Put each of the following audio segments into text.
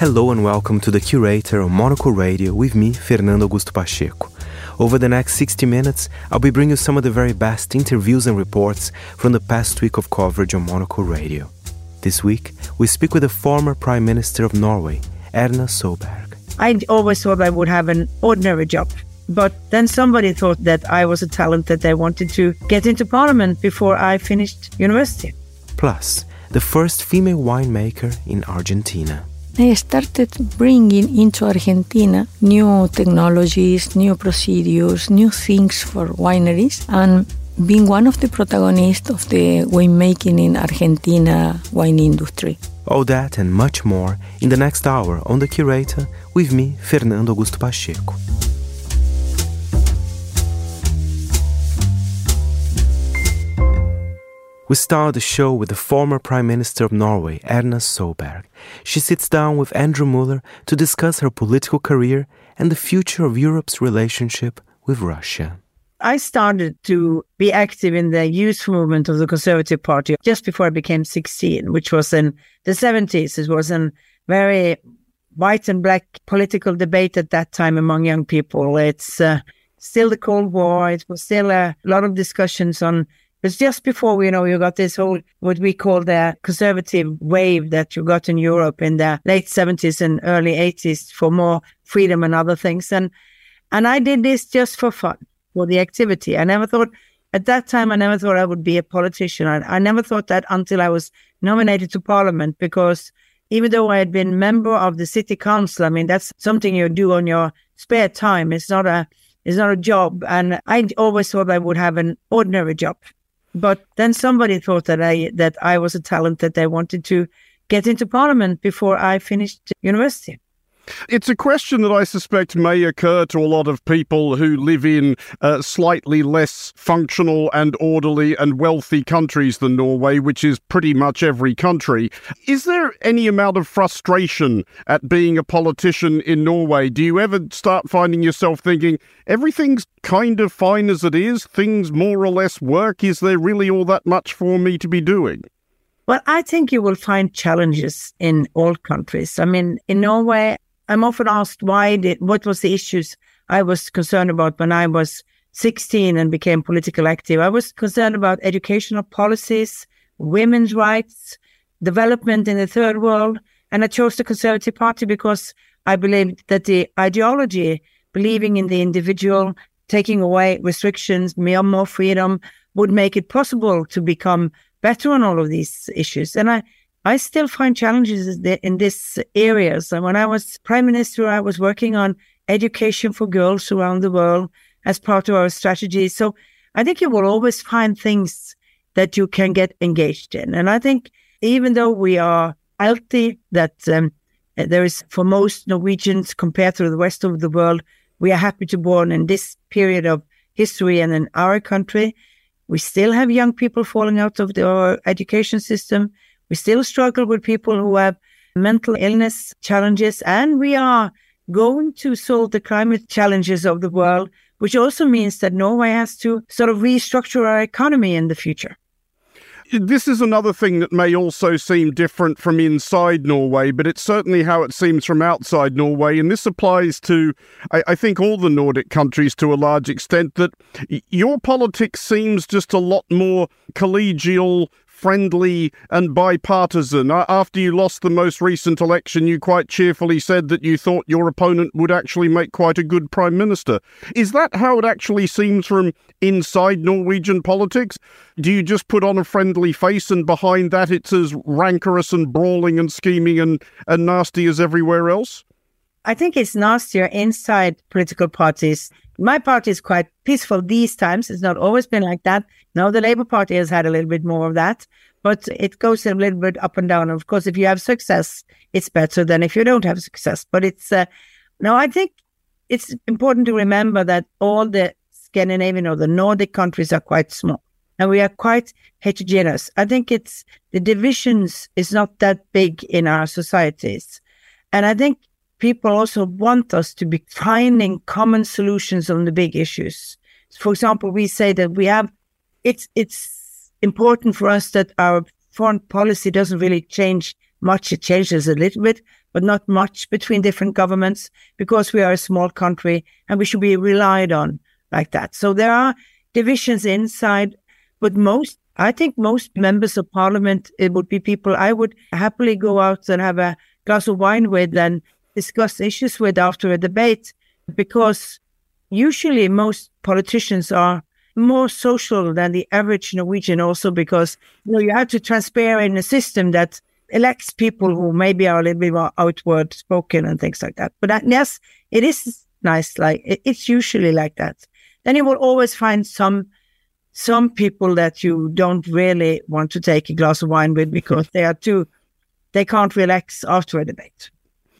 Hello and welcome to the Curator of Monocle Radio with me, Fernando Augusto Pacheco. Over the next 60 minutes, I'll be bringing you some of the very best interviews and reports from the past week of coverage on Monocle Radio. This week, we speak with the former Prime Minister of Norway, Erna Solberg. I always thought I would have an ordinary job. But then somebody thought that I was a talent that they wanted to get into parliament before I finished university. Plus, the first female winemaker in Argentina. They started bringing into Argentina new technologies, new procedures, new things for wineries, and being one of the protagonists of the winemaking in Argentina wine industry. All that and much more in the next hour on The Curator with me, Fernando Augusto Pacheco. We start the show with the former Prime Minister of Norway, Erna Solberg. She sits down with Andrew Muller to discuss her political career and the future of Europe's relationship with Russia. I started to be active in the youth movement of the Conservative Party just before I became 16, which was in the 70s. It was a very white and black political debate at that time among young people. It's uh, still the Cold War. It was still a lot of discussions on it's just before, you know, you got this whole, what we call the conservative wave that you got in Europe in the late 70s and early 80s for more freedom and other things. And, and I did this just for fun, for the activity. I never thought, at that time, I never thought I would be a politician. I, I never thought that until I was nominated to parliament because even though I had been member of the city council, I mean, that's something you do on your spare time. It's not a, it's not a job. And I always thought I would have an ordinary job. But then somebody thought that I that I was a talent that they wanted to get into parliament before I finished university. It's a question that I suspect may occur to a lot of people who live in uh, slightly less functional and orderly and wealthy countries than Norway, which is pretty much every country. Is there any amount of frustration at being a politician in Norway? Do you ever start finding yourself thinking, everything's kind of fine as it is, things more or less work? Is there really all that much for me to be doing? Well, I think you will find challenges in all countries. I mean, in Norway, I'm often asked why did what was the issues I was concerned about when I was 16 and became political active. I was concerned about educational policies, women's rights, development in the third world, and I chose the Conservative Party because I believed that the ideology, believing in the individual, taking away restrictions, more, more freedom, would make it possible to become better on all of these issues. And I I still find challenges in these areas. And when I was prime minister, I was working on education for girls around the world as part of our strategy. So I think you will always find things that you can get engaged in. And I think even though we are healthy, that um, there is for most Norwegians compared to the rest of the world, we are happy to born in this period of history and in our country. We still have young people falling out of the, our education system. We still struggle with people who have mental illness challenges, and we are going to solve the climate challenges of the world, which also means that Norway has to sort of restructure our economy in the future this is another thing that may also seem different from inside Norway, but it's certainly how it seems from outside Norway. And this applies to, I, I, think, all the Nordic countries to a large extent, that your politics seems just a lot more collegial, friendly and bipartisan. After you lost the most recent election, you quite cheerfully said that you thought your opponent would actually make quite a good prime minister. Is that how it actually seems from inside Norwegian politics? Do you just put on a friendly face and behind that it's as rancorous and brawling and scheming and, and nasty as everywhere else? I think it's nastier inside political parties. My party is quite peaceful these times. It's not always been like that. Now the Labour Party has had a little bit more of that, but it goes a little bit up and down. Of course, if you have success, it's better than if you don't have success. But it's uh, no, I think it's important to remember that all the Scandinavian or the Nordic countries are quite small and we are quite heterogeneous. I think it's the divisions is not that big in our societies. And I think people also want us to be finding common solutions on the big issues. For example, we say that we have it's it's important for us that our foreign policy doesn't really change much. It changes a little bit, but not much between different governments because we are a small country and we should be relied on like that. So there are divisions inside, but most, I think most members of parliament, it would be people I would happily go out and have a glass of wine with and discuss issues with after a debate because usually most politicians are more social than the average Norwegian also because you know you have to transfer in a system that elects people who maybe are a little bit more outward spoken and things like that. But that, yes, it is nice. Like it, it's usually like that. Then you will always find some some people that you don't really want to take a glass of wine with because they are too they can't relax after a debate.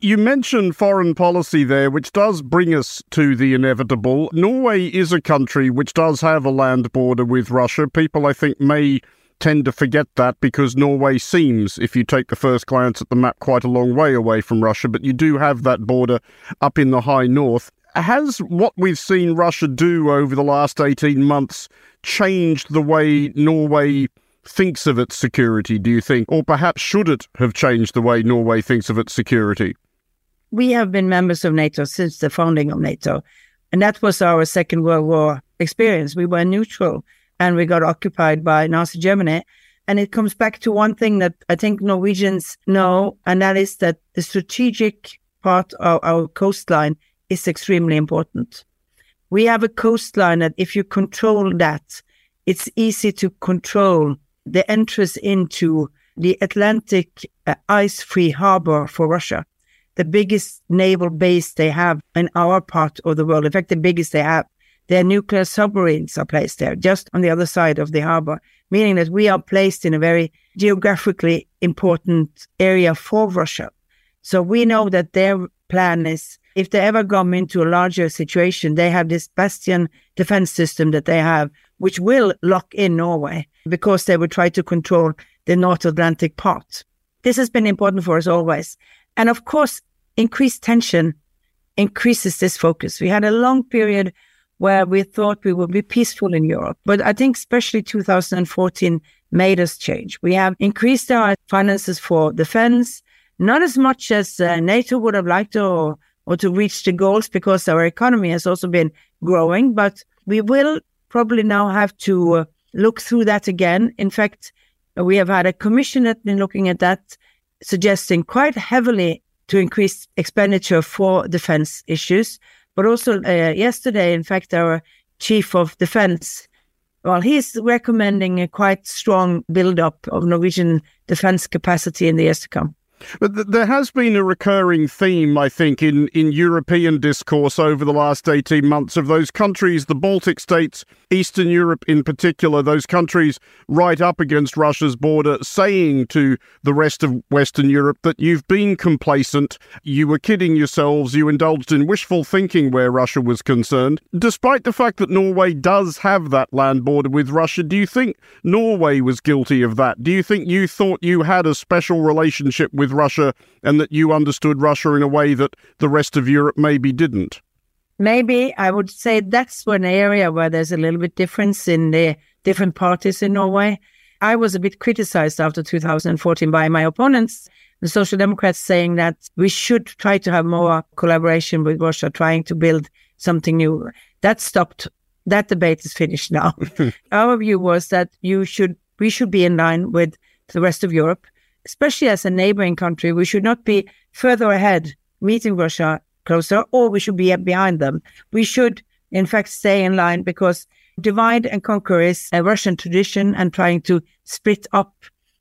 You mentioned foreign policy there, which does bring us to the inevitable. Norway is a country which does have a land border with Russia. People, I think, may tend to forget that because Norway seems, if you take the first glance at the map, quite a long way away from Russia, but you do have that border up in the high north. Has what we've seen Russia do over the last 18 months changed the way Norway thinks of its security, do you think? Or perhaps should it have changed the way Norway thinks of its security? We have been members of NATO since the founding of NATO. And that was our Second World War experience. We were neutral and we got occupied by Nazi Germany. And it comes back to one thing that I think Norwegians know, and that is that the strategic part of our coastline is extremely important. We have a coastline that if you control that, it's easy to control the entrance into the Atlantic uh, ice free harbor for Russia the biggest naval base they have in our part of the world. In fact, the biggest they have. Their nuclear submarines are placed there, just on the other side of the harbor, meaning that we are placed in a very geographically important area for Russia. So we know that their plan is if they ever come into a larger situation, they have this bastion defense system that they have, which will lock in Norway because they will try to control the North Atlantic part. This has been important for us always. And of course, increased tension increases this focus. We had a long period where we thought we would be peaceful in Europe, but I think especially 2014 made us change. We have increased our finances for defense, not as much as uh, NATO would have liked or, or to reach the goals because our economy has also been growing, but we will probably now have to uh, look through that again. In fact, we have had a commission that's been looking at that, suggesting quite heavily to increase expenditure for defense issues. But also uh, yesterday, in fact, our chief of defense, well, he's recommending a quite strong build-up of Norwegian defense capacity in the years to come. But th- there has been a recurring theme, I think, in, in European discourse over the last 18 months of those countries, the Baltic states, Eastern Europe in particular, those countries right up against Russia's border, saying to the rest of Western Europe that you've been complacent, you were kidding yourselves, you indulged in wishful thinking where Russia was concerned. Despite the fact that Norway does have that land border with Russia, do you think Norway was guilty of that? Do you think you thought you had a special relationship with Russia and that you understood Russia in a way that the rest of Europe maybe didn't? Maybe I would say that's one area where there's a little bit difference in the different parties in Norway. I was a bit criticized after 2014 by my opponents, the Social Democrats, saying that we should try to have more collaboration with Russia, trying to build something new. That stopped. That debate is finished now. Our view was that you should, we should be in line with the rest of Europe, especially as a neighboring country. We should not be further ahead meeting Russia closer, or we should be behind them. We should, in fact, stay in line because divide and conquer is a Russian tradition and trying to split up.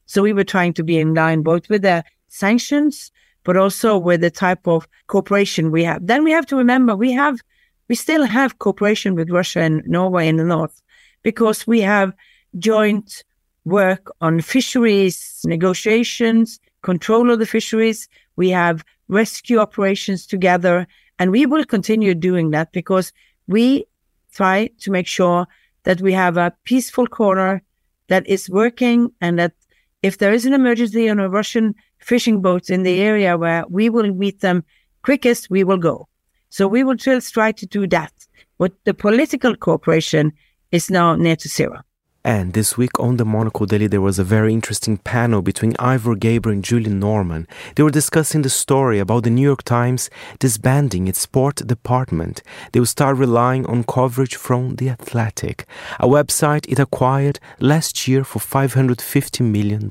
So we were trying to be in line both with the sanctions, but also with the type of cooperation we have. Then we have to remember we have, we still have cooperation with Russia and Norway in the north because we have joint work on fisheries negotiations, control of the fisheries. We have rescue operations together. And we will continue doing that because we try to make sure that we have a peaceful corner that is working and that if there is an emergency on a Russian fishing boat in the area where we will meet them quickest, we will go. So we will still try to do that. But the political cooperation is now near to zero. And this week on the Monocle Daily, there was a very interesting panel between Ivor Gaber and Julie Norman. They were discussing the story about the New York Times disbanding its sport department. They will start relying on coverage from The Athletic, a website it acquired last year for $550 million.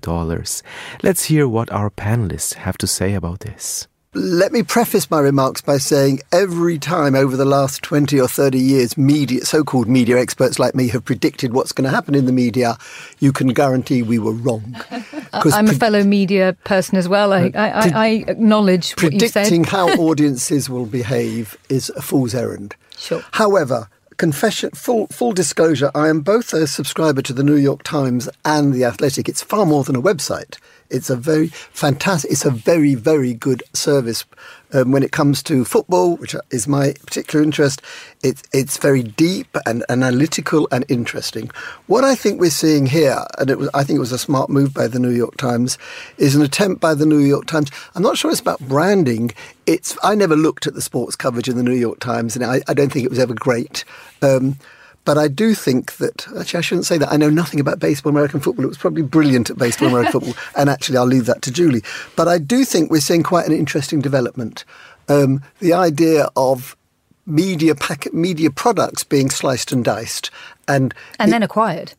Let's hear what our panelists have to say about this. Let me preface my remarks by saying every time over the last 20 or 30 years, media, so-called media experts like me have predicted what's going to happen in the media, you can guarantee we were wrong. Uh, I'm pre- a fellow media person as well. I, I, I, I acknowledge Predicting how audiences will behave is a fool's errand. Sure. However, confession, full full disclosure, I am both a subscriber to the New York Times and the Athletic. It's far more than a website. It's a very fantastic. It's a very very good service um, when it comes to football, which is my particular interest. It's it's very deep and analytical and interesting. What I think we're seeing here, and it was I think it was a smart move by the New York Times, is an attempt by the New York Times. I'm not sure it's about branding. It's I never looked at the sports coverage in the New York Times, and I, I don't think it was ever great. Um, but I do think that, actually, I shouldn't say that. I know nothing about baseball American football. It was probably brilliant at baseball American football. And actually, I'll leave that to Julie. But I do think we're seeing quite an interesting development. Um, the idea of media packet, media products being sliced and diced. And, and then acquired.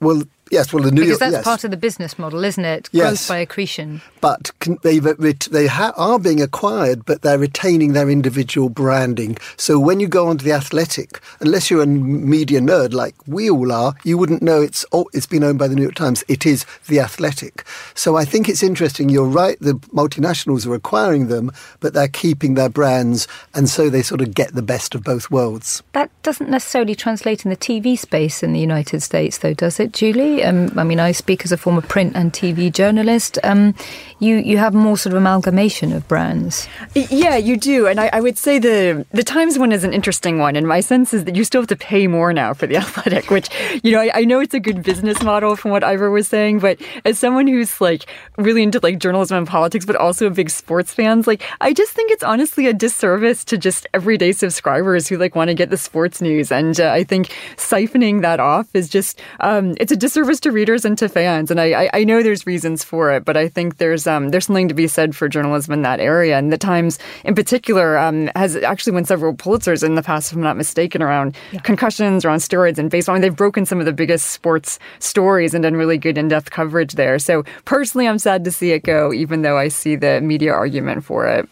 Well, Yes, well, the New because York, Because that's yes. part of the business model, isn't it? Yes. Growth by accretion. But they they ha- are being acquired, but they're retaining their individual branding. So when you go onto the Athletic, unless you're a media nerd like we all are, you wouldn't know it's oh, it's been owned by the New York Times. It is the Athletic. So I think it's interesting. You're right. The multinationals are acquiring them, but they're keeping their brands, and so they sort of get the best of both worlds. That doesn't necessarily translate in the TV space in the United States, though, does it, Julie? Um, I mean, I speak as a former print and TV journalist. Um, you you have more sort of amalgamation of brands. Yeah, you do, and I, I, would say the the Times one is an interesting one. And my sense is that you still have to pay more now for the Athletic, which you know I, I know it's a good business model from what Ivor was saying, but as someone who's like really into like journalism and politics, but also a big sports fans, like I just think it's honestly a disservice to just everyday subscribers who like want to get the sports news, and uh, I think siphoning that off is just um, it's a disservice service to readers and to fans. And I, I, know there's reasons for it, but I think there's um, there's something to be said for journalism in that area. And the Times, in particular, um, has actually won several Pulitzers in the past, if I'm not mistaken, around yeah. concussions, around steroids and baseball. I mean, they've broken some of the biggest sports stories and done really good in-depth coverage there. So personally, I'm sad to see it go, even though I see the media argument for it.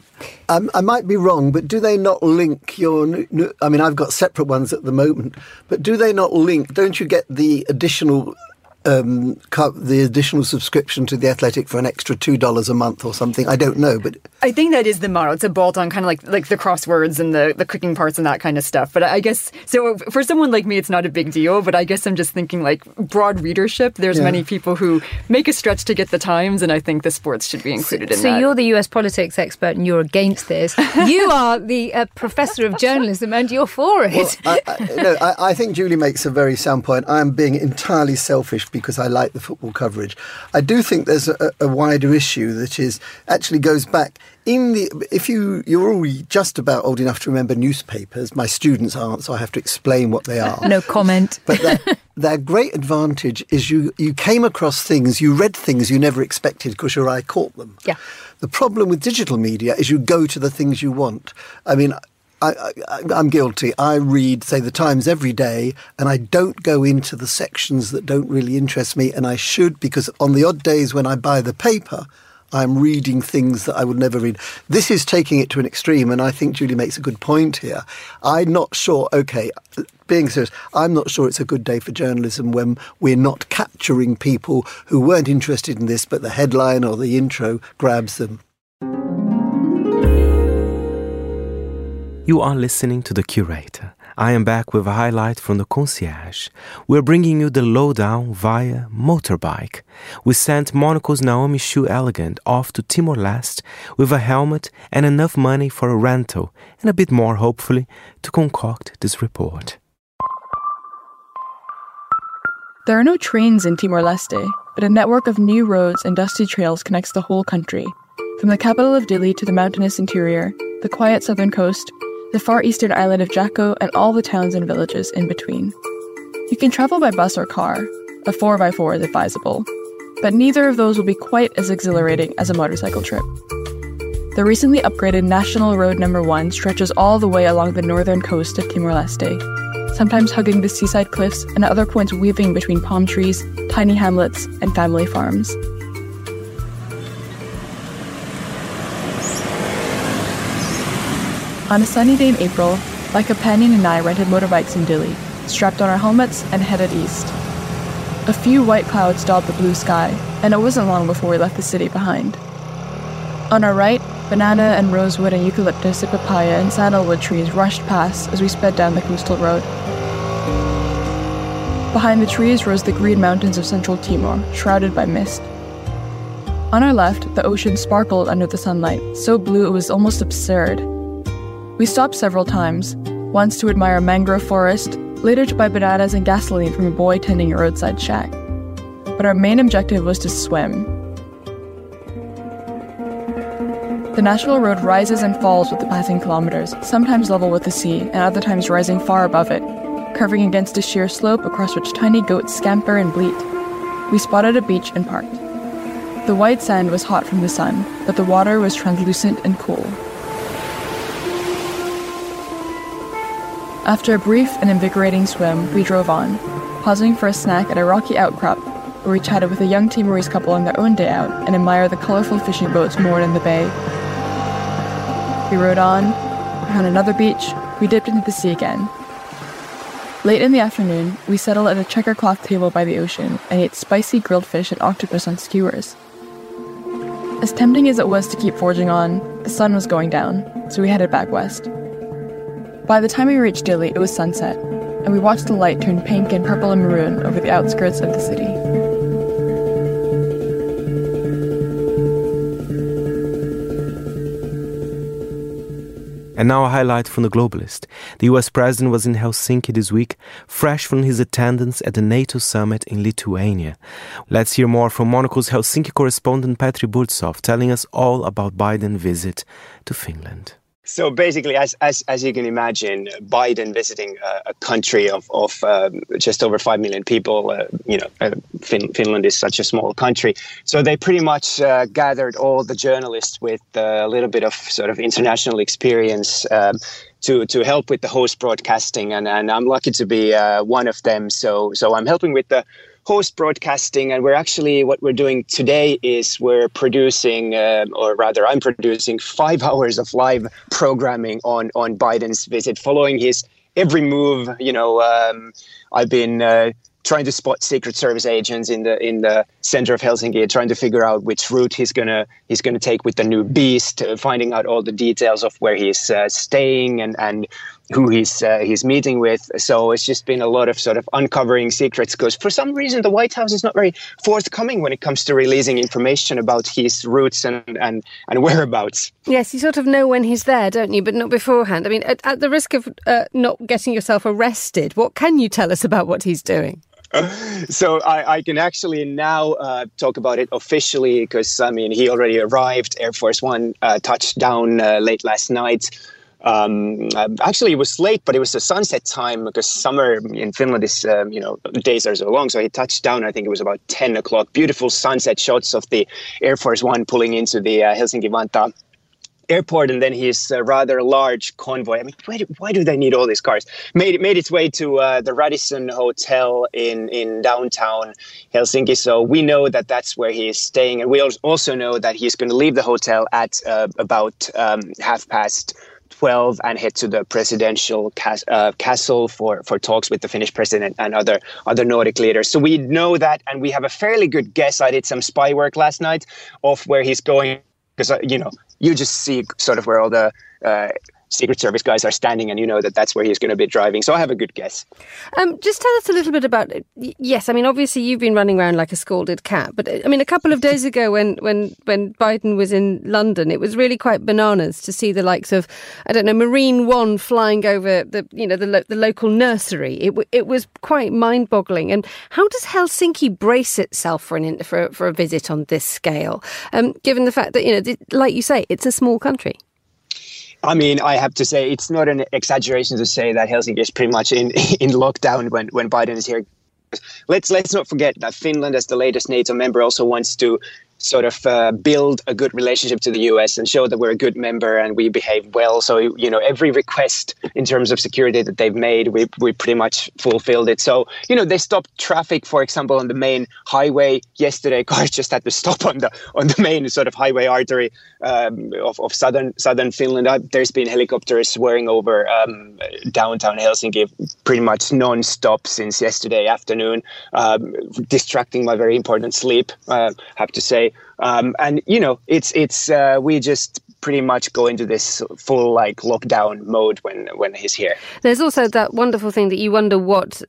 Um, I might be wrong, but do they not link your? I mean, I've got separate ones at the moment, but do they not link? Don't you get the additional um, the additional subscription to the Athletic for an extra two dollars a month or something. I don't know, but I think that is the model. It's a bolt on kind of like like the crosswords and the the cooking parts and that kind of stuff. But I guess so for someone like me, it's not a big deal. But I guess I'm just thinking like broad readership. There's yeah. many people who make a stretch to get the Times, and I think the sports should be included so, in so that. So you're the U.S. politics expert, and you're against this. you are the uh, professor of journalism, and you're for it. Well, I, I, no, I, I think Julie makes a very sound point. I am being entirely selfish because I like the football coverage. I do think there's a, a wider issue that is actually goes back in the if you you're all just about old enough to remember newspapers my students aren't so i have to explain what they are. No comment. But their, their, great advantage is you you came across things you read things you never expected because your eye caught them. Yeah. The problem with digital media is you go to the things you want. I mean I, am guilty. I read, say, the Times every day, and I don't go into the sections that don't really interest me, and I should because on the odd days when I buy the paper, I'm reading things that I would never read. This is taking it to an extreme, and I think Julie makes a good point here. I'm not sure, okay, being serious, I'm not sure it's a good day for journalism when we're not capturing people who weren't interested in this, but the headline or the intro grabs them. You are listening to The Curator. I am back with a highlight from the concierge. We're bringing you the lowdown via motorbike. We sent Monocle's Naomi Xu Elegant off to Timor Leste with a helmet and enough money for a rental, and a bit more, hopefully, to concoct this report. There are no trains in Timor Leste, but a network of new roads and dusty trails connects the whole country. From the capital of Dili to the mountainous interior, the quiet southern coast, the far eastern island of Jaco, and all the towns and villages in between. You can travel by bus or car, a 4x4 is advisable. But neither of those will be quite as exhilarating as a motorcycle trip. The recently upgraded National Road Number 1 stretches all the way along the northern coast of Timor Leste, sometimes hugging the seaside cliffs and at other points weaving between palm trees, tiny hamlets, and family farms. On a sunny day in April, my companion and I rented motorbikes in Dili, strapped on our helmets, and headed east. A few white clouds daubed the blue sky, and it wasn't long before we left the city behind. On our right, Banana and rosewood and eucalyptus and papaya and sandalwood trees rushed past as we sped down the coastal road. Behind the trees rose the green mountains of central Timor, shrouded by mist. On our left, the ocean sparkled under the sunlight, so blue it was almost absurd. We stopped several times, once to admire a mangrove forest, later to buy bananas and gasoline from a boy tending a roadside shack. But our main objective was to swim, The national road rises and falls with the passing kilometers, sometimes level with the sea, and other times rising far above it, curving against a sheer slope across which tiny goats scamper and bleat. We spotted a beach and parked. The white sand was hot from the sun, but the water was translucent and cool. After a brief and invigorating swim, we drove on, pausing for a snack at a rocky outcrop where we chatted with a young Timorese couple on their own day out and admired the colorful fishing boats moored in the bay we rode on, found another beach, we dipped into the sea again. Late in the afternoon, we settled at a checker cloth table by the ocean and ate spicy grilled fish and octopus on skewers. As tempting as it was to keep forging on, the sun was going down, so we headed back west. By the time we reached Dili, it was sunset, and we watched the light turn pink and purple and maroon over the outskirts of the city. And now a highlight from the Globalist. The US president was in Helsinki this week, fresh from his attendance at the NATO summit in Lithuania. Let's hear more from Monocle's Helsinki correspondent Petri Burtsoff telling us all about Biden's visit to Finland. So basically, as, as, as you can imagine, Biden visiting a, country of, of um, just over 5 million people, uh, you know, uh, fin- Finland is such a small country. So they pretty much uh, gathered all the journalists with a little bit of sort of international experience um, to, to help with the host broadcasting. And, and I'm lucky to be uh, one of them. So, so I'm helping with the host broadcasting and we're actually what we're doing today is we're producing uh, or rather i'm producing five hours of live programming on on biden's visit following his every move you know um, i've been uh, trying to spot secret service agents in the in the center of helsinki trying to figure out which route he's gonna he's gonna take with the new beast uh, finding out all the details of where he's uh, staying and and who he's uh, he's meeting with. So it's just been a lot of sort of uncovering secrets because for some reason the White House is not very forthcoming when it comes to releasing information about his roots and and, and whereabouts. Yes, you sort of know when he's there, don't you? But not beforehand. I mean, at, at the risk of uh, not getting yourself arrested, what can you tell us about what he's doing? so I, I, can actually now uh, talk about it officially because I mean he already arrived. Air Force One uh, touched down uh, late last night. Um, actually, it was late, but it was a sunset time because summer in Finland is, um, you know, days are so long. So he touched down. I think it was about ten o'clock. Beautiful sunset shots of the Air Force One pulling into the uh, Helsinki Vantaa airport and then his uh, rather large convoy. I mean, why do, why do, they need all these cars? Made made its way to uh, the Radisson Hotel in in downtown Helsinki. So we know that that's where he is staying, and we also know that he's going to leave the hotel at uh, about um, half past 12 and head to the presidential cas- uh, castle for, for talks with the Finnish president and other other Nordic leaders. So we know that, and we have a fairly good guess. I did some spy work last night of where he's going because uh, you know you just see sort of where all the uh, Secret Service guys are standing, and you know that that's where he's going to be driving. So I have a good guess. Um, just tell us a little bit about. Yes, I mean obviously you've been running around like a scalded cat, but I mean a couple of days ago when when when Biden was in London, it was really quite bananas to see the likes of I don't know Marine One flying over the you know the lo- the local nursery. It w- it was quite mind boggling. And how does Helsinki brace itself for an for for a visit on this scale, um, given the fact that you know like you say it's a small country. I mean, I have to say it's not an exaggeration to say that Helsinki is pretty much in in lockdown when when Biden is here. Let's let's not forget that Finland, as the latest NATO member, also wants to sort of uh, build a good relationship to the US and show that we're a good member and we behave well. So, you know, every request in terms of security that they've made, we, we pretty much fulfilled it. So, you know, they stopped traffic, for example, on the main highway yesterday. Cars just had to stop on the on the main sort of highway artery um, of, of southern southern Finland. Uh, there's been helicopters swirling over um, downtown Helsinki pretty much non-stop since yesterday afternoon, um, distracting my very important sleep, uh, have to say. Um, and you know, it's it's uh, we just pretty much go into this full like lockdown mode when when he's here. There's also that wonderful thing that you wonder what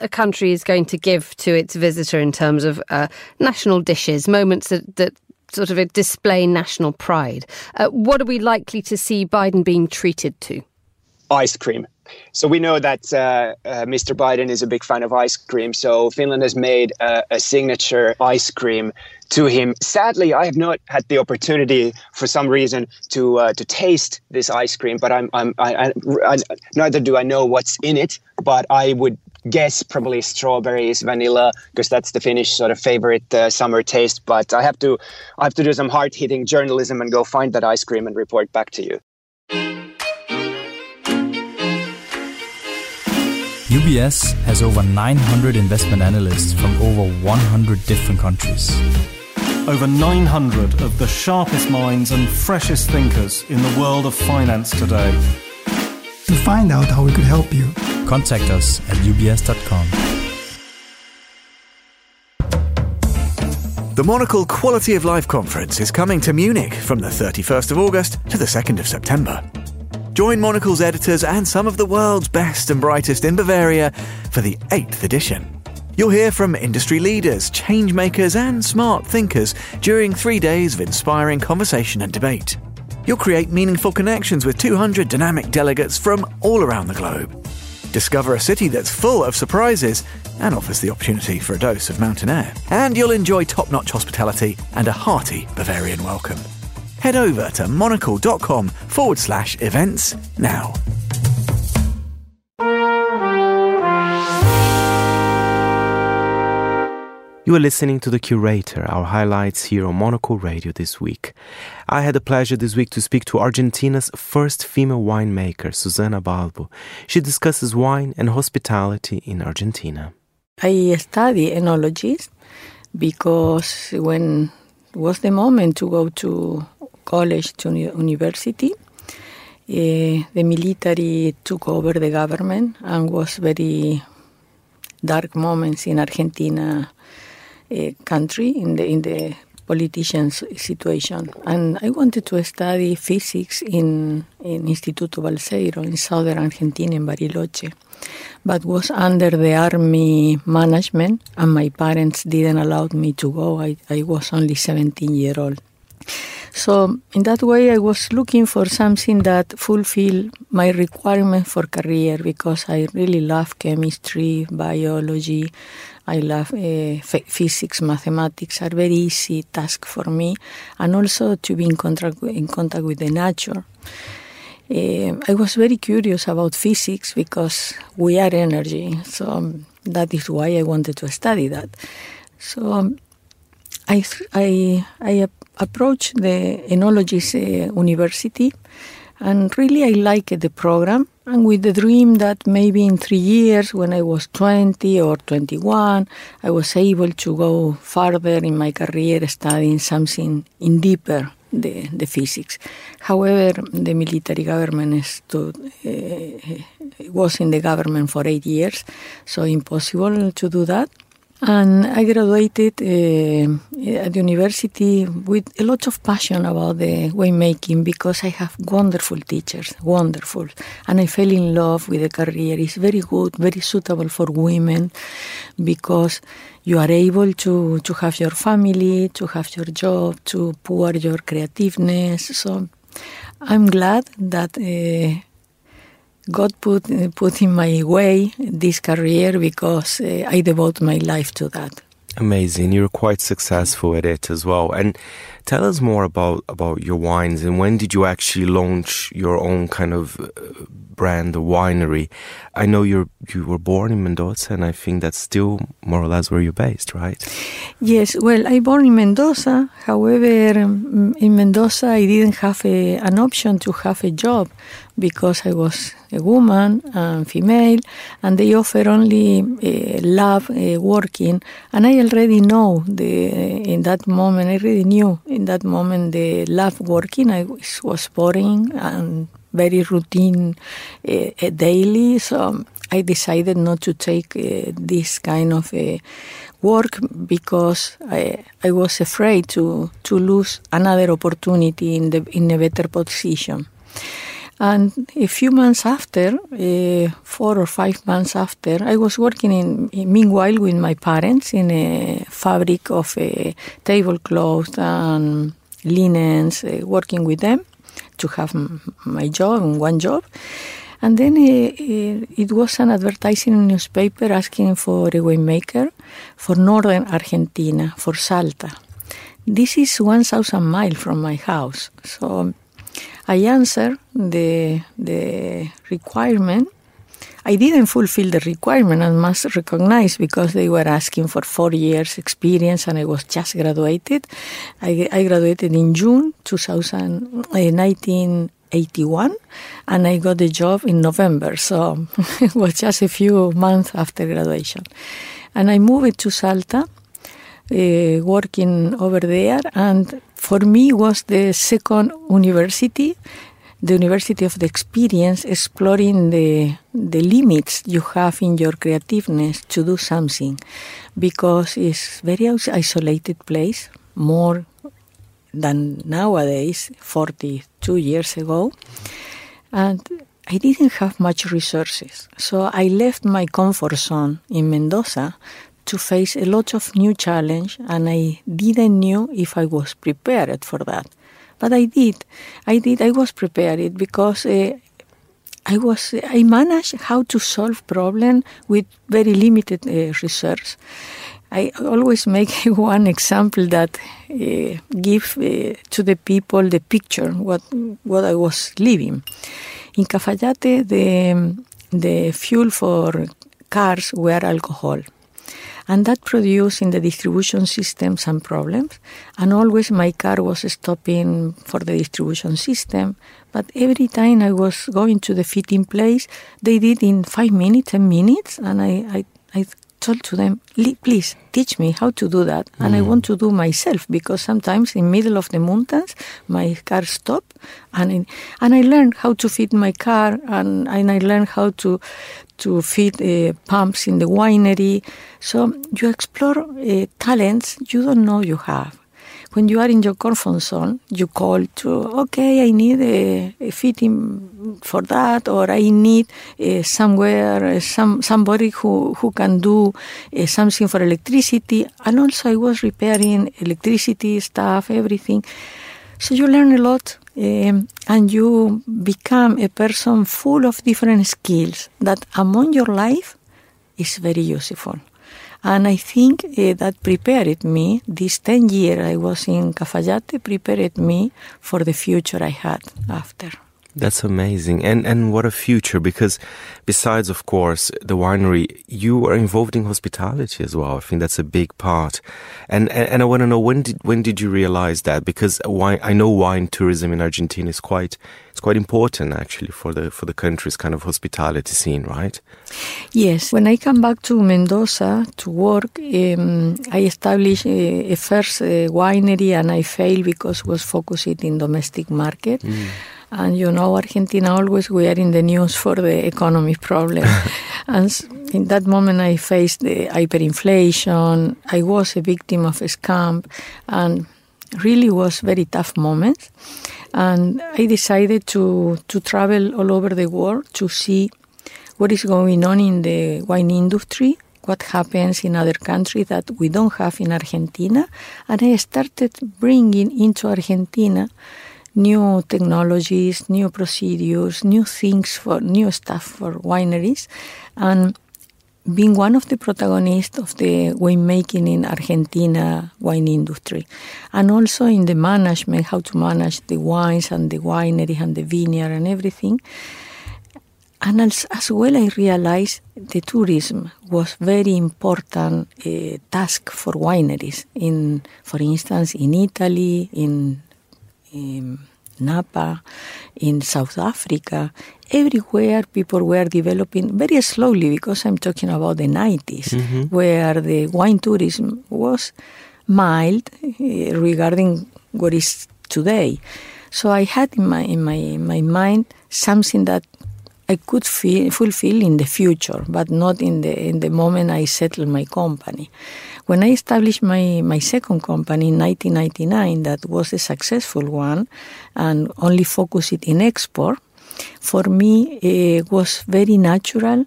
a country is going to give to its visitor in terms of uh, national dishes, moments that, that sort of display national pride. Uh, what are we likely to see Biden being treated to? Ice cream. So we know that uh, uh, Mr. Biden is a big fan of ice cream. So Finland has made a, a signature ice cream to him. Sadly, I have not had the opportunity for some reason to uh, to taste this ice cream, but I'm, I'm I, I, I, neither do I know what's in it. But I would guess probably strawberries, vanilla, because that's the Finnish sort of favorite uh, summer taste. But I have to I have to do some hard hitting journalism and go find that ice cream and report back to you. UBS has over 900 investment analysts from over 100 different countries. Over 900 of the sharpest minds and freshest thinkers in the world of finance today. To find out how we could help you, contact us at ubs.com. The Monocle Quality of Life Conference is coming to Munich from the 31st of August to the 2nd of September. Join Monocle's editors and some of the world's best and brightest in Bavaria for the 8th edition. You'll hear from industry leaders, change makers, and smart thinkers during three days of inspiring conversation and debate. You'll create meaningful connections with 200 dynamic delegates from all around the globe. Discover a city that's full of surprises and offers the opportunity for a dose of mountain air. And you'll enjoy top notch hospitality and a hearty Bavarian welcome head over to monocle.com forward slash events now. You are listening to The Curator, our highlights here on Monocle Radio this week. I had the pleasure this week to speak to Argentina's first female winemaker, Susana Balbo. She discusses wine and hospitality in Argentina. I study enology because when was the moment to go to college to university. Uh, the military took over the government and was very dark moments in Argentina uh, country in the in the politicians situation. And I wanted to study physics in, in Instituto Balseiro in southern Argentina in Bariloche but was under the army management and my parents didn't allow me to go. I, I was only 17 year old so in that way, I was looking for something that fulfill my requirement for career because I really love chemistry, biology. I love uh, physics, mathematics are very easy task for me, and also to be in contact in contact with the nature. Uh, I was very curious about physics because we are energy, so that is why I wanted to study that. So I I I approached the Enologist uh, University, and really I liked the program. And with the dream that maybe in three years, when I was 20 or 21, I was able to go further in my career studying something in deeper the, the physics. However, the military government stood, uh, was in the government for eight years, so impossible to do that. And I graduated uh, at university with a lot of passion about the winemaking because I have wonderful teachers, wonderful. And I fell in love with the career. It's very good, very suitable for women because you are able to, to have your family, to have your job, to pour your creativeness. So I'm glad that uh, God put put in my way this career because uh, I devote my life to that. Amazing. You're quite successful at it as well. And tell us more about, about your wines and when did you actually launch your own kind of uh, brand, the winery? I know you're you were born in Mendoza and I think that's still more or less where you're based, right? Yes, well, I born in Mendoza. However, um, in Mendoza, I didn't have a, an option to have a job because I was a woman and female, and they offer only uh, lab uh, working. And I already know the in that moment. I already knew in that moment the love working. I was, was boring and very routine uh, daily. So I decided not to take uh, this kind of uh, work because I, I was afraid to, to lose another opportunity in the in a better position. And a few months after, uh, four or five months after, I was working in, meanwhile with my parents in a fabric of uh, tablecloths and linens, uh, working with them to have my job and one job. And then uh, it was an advertising newspaper asking for a winemaker for northern Argentina, for Salta. This is 1,000 miles from my house. So I answered the, the requirement. I didn't fulfill the requirement, I must recognize, because they were asking for four years experience and I was just graduated. I, I graduated in June 2000, 1981 and I got the job in November, so it was just a few months after graduation. And I moved to Salta, uh, working over there, and for me was the second university the university of the experience exploring the the limits you have in your creativeness to do something because it's very isolated place more than nowadays 42 years ago and I didn't have much resources. So I left my comfort zone in Mendoza to face a lot of new challenge and I didn't know if I was prepared for that. But I did. I did. I was prepared because uh, I was I managed how to solve problem with very limited uh, research. I always make one example that uh, give uh, to the people the picture what what I was living. In Cafayate, the the fuel for cars were alcohol and that produced in the distribution system some problems. And always my car was stopping for the distribution system. But every time I was going to the fitting place, they did in five minutes, ten minutes, and I, I, I told to them, please teach me how to do that. And I mm. want to do myself because sometimes in middle of the mountains, my car stop and, I, and I learned how to fit my car and, and I learned how to, to feed uh, pumps in the winery. So you explore uh, talents you don't know you have. When you are in your comfort zone, you call to, okay, I need a, a fitting for that, or I need uh, somewhere uh, some somebody who, who can do uh, something for electricity. And also, I was repairing electricity stuff, everything. So you learn a lot um, and you become a person full of different skills that among your life is very useful. And I think uh, that prepared me, this 10 year I was in Cafayate, prepared me for the future I had after. That's amazing. And and what a future because besides of course the winery you are involved in hospitality as well. I think that's a big part. And and, and I want to know when did when did you realize that because wine I know wine tourism in Argentina is quite it's quite important actually for the for the country's kind of hospitality scene, right? Yes. When I come back to Mendoza to work, um, I established a, a first uh, winery and I failed because was focused in domestic market. Mm and you know, Argentina always we are in the news for the economy problem. and in that moment, I faced the hyperinflation. I was a victim of a scam, and really was very tough moments. And I decided to to travel all over the world to see what is going on in the wine industry what happens in other countries that we don't have in Argentina. And I started bringing into Argentina new technologies, new procedures, new things for new stuff for wineries, and being one of the protagonists of the winemaking in Argentina wine industry, and also in the management, how to manage the wines and the winery and the vineyard and everything. And as, as well, I realized the tourism was very important uh, task for wineries. In, for instance, in Italy, in, in Napa, in South Africa, everywhere people were developing very slowly because I'm talking about the 90s, mm-hmm. where the wine tourism was mild uh, regarding what is today. So I had in my in my in my mind something that I could feel, fulfill in the future, but not in the in the moment I settled my company. When I established my, my second company in 1999, that was a successful one, and only focused in export, for me it was very natural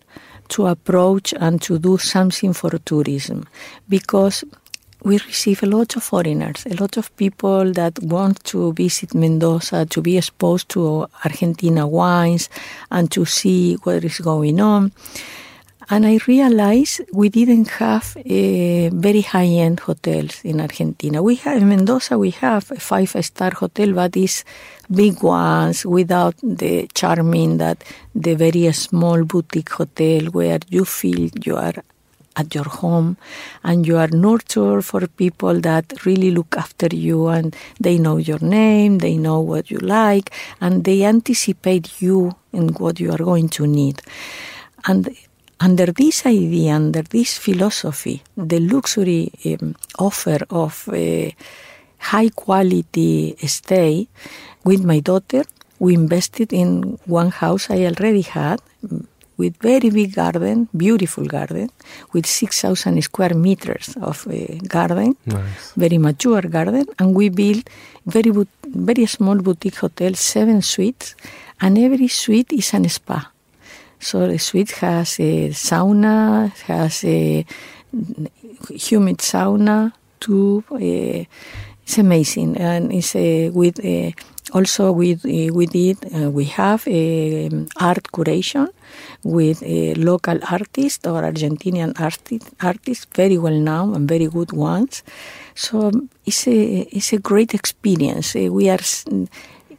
to approach and to do something for tourism because we receive a lot of foreigners, a lot of people that want to visit Mendoza, to be exposed to Argentina wines and to see what is going on. And I realized we didn't have a very high-end hotels in Argentina. We have in Mendoza, we have a five-star hotel, but it's big ones without the charming that the very small boutique hotel where you feel you are at your home and you are nurtured for people that really look after you and they know your name, they know what you like, and they anticipate you in what you are going to need. And under this idea, under this philosophy, the luxury um, offer of a high quality stay with my daughter, we invested in one house I already had with very big garden, beautiful garden, with 6,000 square meters of uh, garden, nice. very mature garden, and we built very very small boutique hotel, seven suites, and every suite is an spa. So the suite has a sauna, has a humid sauna, tube. Uh, it's amazing, and it's uh, with uh, also with uh, we did uh, we have um, art curation with a local artists or Argentinian artist, artists, very well known and very good ones. So it's a it's a great experience. Uh, we are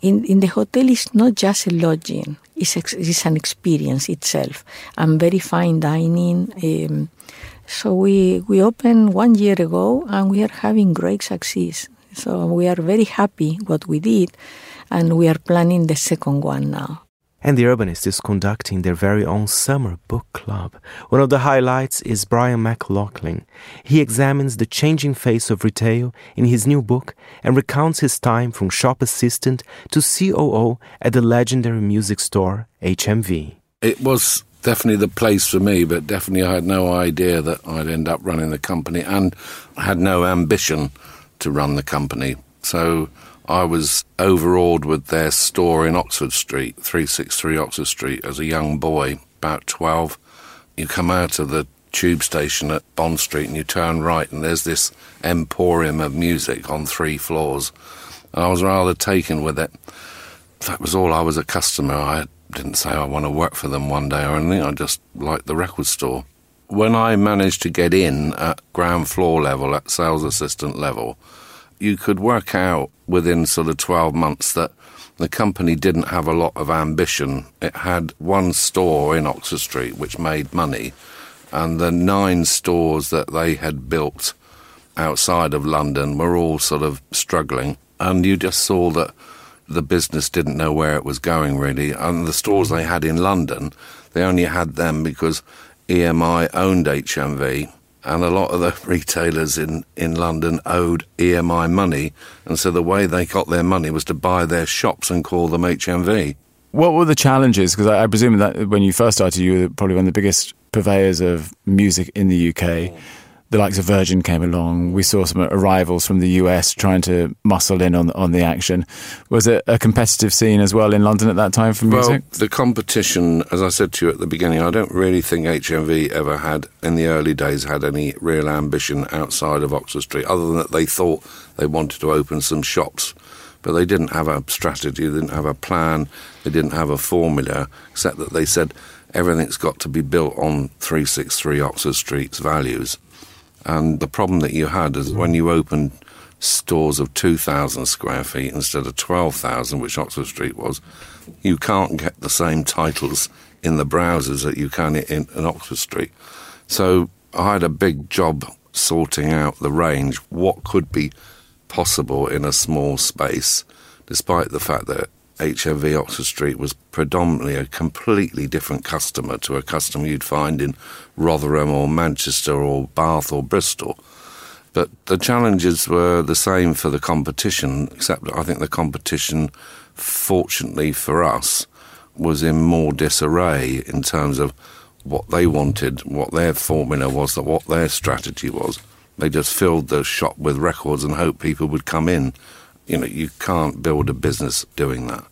in in the hotel. It's not just a lodging; it's it's an experience itself and very fine dining. Um, so we we opened one year ago and we are having great success. So we are very happy what we did, and we are planning the second one now and the Urbanist is conducting their very own summer book club. One of the highlights is Brian McLaughlin. He examines the changing face of retail in his new book and recounts his time from shop assistant to COO at the legendary music store HMV. It was definitely the place for me, but definitely I had no idea that I'd end up running the company and I had no ambition to run the company. So I was overawed with their store in Oxford Street, 363 Oxford Street, as a young boy, about 12. You come out of the tube station at Bond Street and you turn right, and there's this emporium of music on three floors. And I was rather taken with it. That was all I was a customer. I didn't say I want to work for them one day or anything, I just liked the record store. When I managed to get in at ground floor level, at sales assistant level, you could work out within sort of 12 months that the company didn't have a lot of ambition. It had one store in Oxford Street which made money, and the nine stores that they had built outside of London were all sort of struggling. And you just saw that the business didn't know where it was going really. And the stores they had in London, they only had them because EMI owned HMV and a lot of the retailers in, in London owed EMI money, and so the way they got their money was to buy their shops and call them HMV. What were the challenges? Because I, I, presume that when you first started, you were probably one of the biggest purveyors of music in the UK the likes of Virgin came along. We saw some arrivals from the US trying to muscle in on on the action. Was it a competitive scene as well in London at that time for music? Well, the competition, as I said to you at the beginning, I don't really think HMV ever had in the early days had any real ambition outside of Oxford Street, other than that they thought they wanted to open some shops. But they didn't have a strategy, they didn't have a plan, they didn't have a formula, except that they said everything's got to be built on 363 Oxford Street's values. And the problem that you had is when you opened stores of 2,000 square feet instead of 12,000, which Oxford Street was, you can't get the same titles in the browsers that you can in, in Oxford Street. So I had a big job sorting out the range, what could be possible in a small space, despite the fact that HMV Oxford Street was predominantly a completely different customer to a customer you'd find in Rotherham or Manchester or Bath or Bristol. But the challenges were the same for the competition, except I think the competition, fortunately for us, was in more disarray in terms of what they wanted, what their formula was, what their strategy was. They just filled the shop with records and hoped people would come in you know, you can't build a business doing that.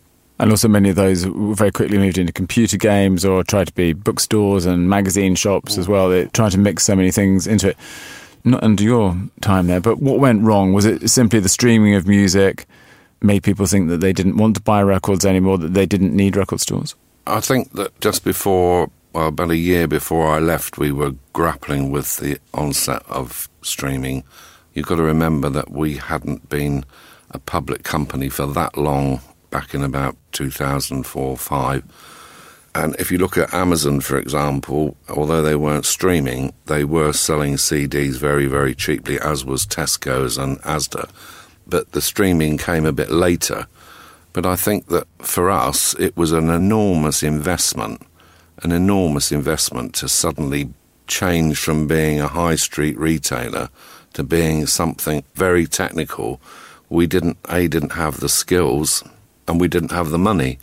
And also, many of those very quickly moved into computer games or tried to be bookstores and magazine shops as well. They tried to mix so many things into it. Not under your time there, but what went wrong? Was it simply the streaming of music made people think that they didn't want to buy records anymore, that they didn't need record stores? I think that just before, well, about a year before I left, we were grappling with the onset of streaming. You've got to remember that we hadn't been a public company for that long back in about 2004 5. And if you look at Amazon, for example, although they weren't streaming, they were selling CDs very, very cheaply, as was Tesco's and Asda. But the streaming came a bit later. But I think that for us, it was an enormous investment, an enormous investment to suddenly change from being a high street retailer to being something very technical we didn't a didn't have the skills and we didn't have the money.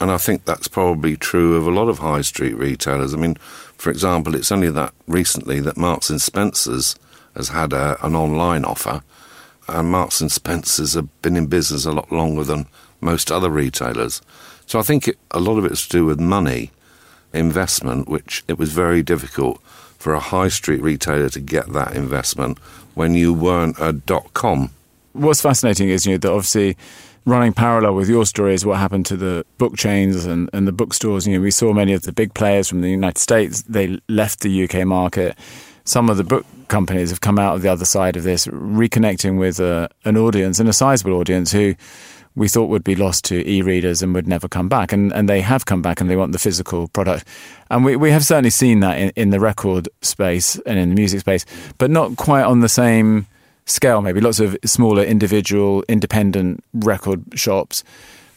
And I think that's probably true of a lot of high street retailers. I mean, for example, it's only that recently that Marks and Spencers has had a, an online offer, and Marks and Spencers have been in business a lot longer than most other retailers. So I think it, a lot of it's to do with money, investment, which it was very difficult for a high street retailer to get that investment when you weren't a dot com what's fascinating is you know that obviously running parallel with your story is what happened to the book chains and, and the bookstores. You know, we saw many of the big players from the United States, they left the UK market. Some of the book companies have come out of the other side of this, reconnecting with a, an audience and a sizable audience who we thought would be lost to e-readers and would never come back. And, and they have come back and they want the physical product. And we, we have certainly seen that in, in the record space and in the music space, but not quite on the same – scale, maybe lots of smaller individual independent record shops.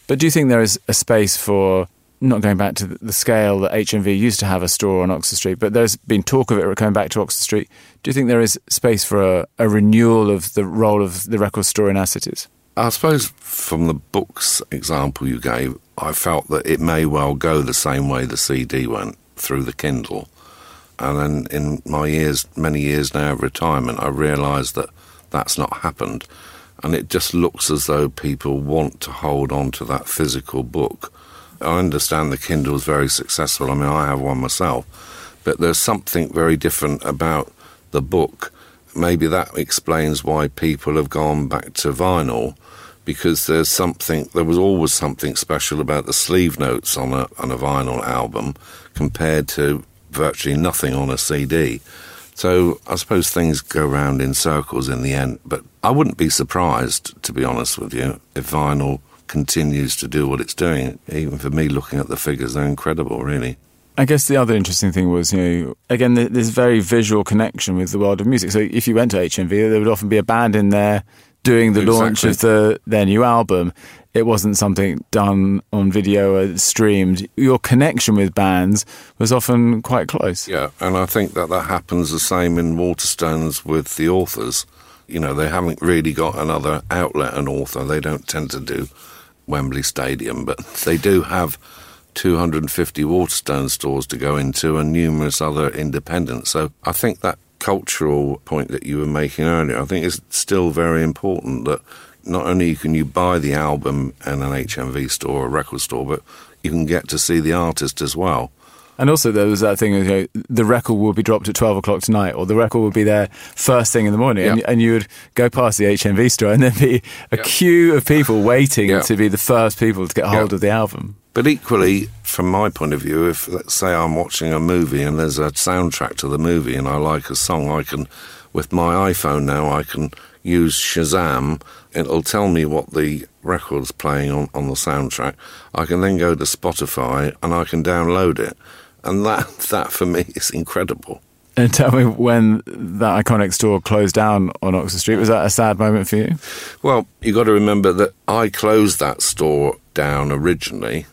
But do you think there is a space for not going back to the scale that HMV used to have a store on Oxford Street, but there's been talk of it coming back to Oxford Street. Do you think there is space for a, a renewal of the role of the record store in our cities? I suppose from the books example you gave, I felt that it may well go the same way the CD went through the Kindle. And then in my years, many years now of retirement, I realised that that's not happened. And it just looks as though people want to hold on to that physical book. I understand the Kindle is very successful. I mean, I have one myself. But there's something very different about the book. Maybe that explains why people have gone back to vinyl because there's something, there was always something special about the sleeve notes on a, on a vinyl album compared to virtually nothing on a CD. So I suppose things go round in circles in the end. But I wouldn't be surprised, to be honest with you, if vinyl continues to do what it's doing. Even for me, looking at the figures, they're incredible, really. I guess the other interesting thing was, you know, again, this very visual connection with the world of music. So if you went to HMV, there would often be a band in there doing the exactly. launch of the their new album it wasn't something done on video or streamed. Your connection with bands was often quite close. Yeah, and I think that that happens the same in Waterstones with the authors. You know, they haven't really got another outlet, an author. They don't tend to do Wembley Stadium, but they do have 250 Waterstone stores to go into and numerous other independents. So I think that cultural point that you were making earlier, I think is still very important that not only can you buy the album in an HMV store or a record store, but you can get to see the artist as well. And also, there was that thing of you know, the record will be dropped at 12 o'clock tonight, or the record will be there first thing in the morning. And, and, you would go past the HMV store, and there'd be a queue of people waiting to be the first people to get hold of the album. But equally, from my point of view, if let's say I'm watching a movie and there's a soundtrack to the movie and I like a song, I can, with my iPhone now, I can use Shazam. It'll tell me what the record's playing on, on the soundtrack. I can then go to Spotify and I can download it. And that, that for me is incredible. And tell me when that iconic store closed down on Oxford Street. Was that a sad moment for you? Well, you've got to remember that I closed that store down originally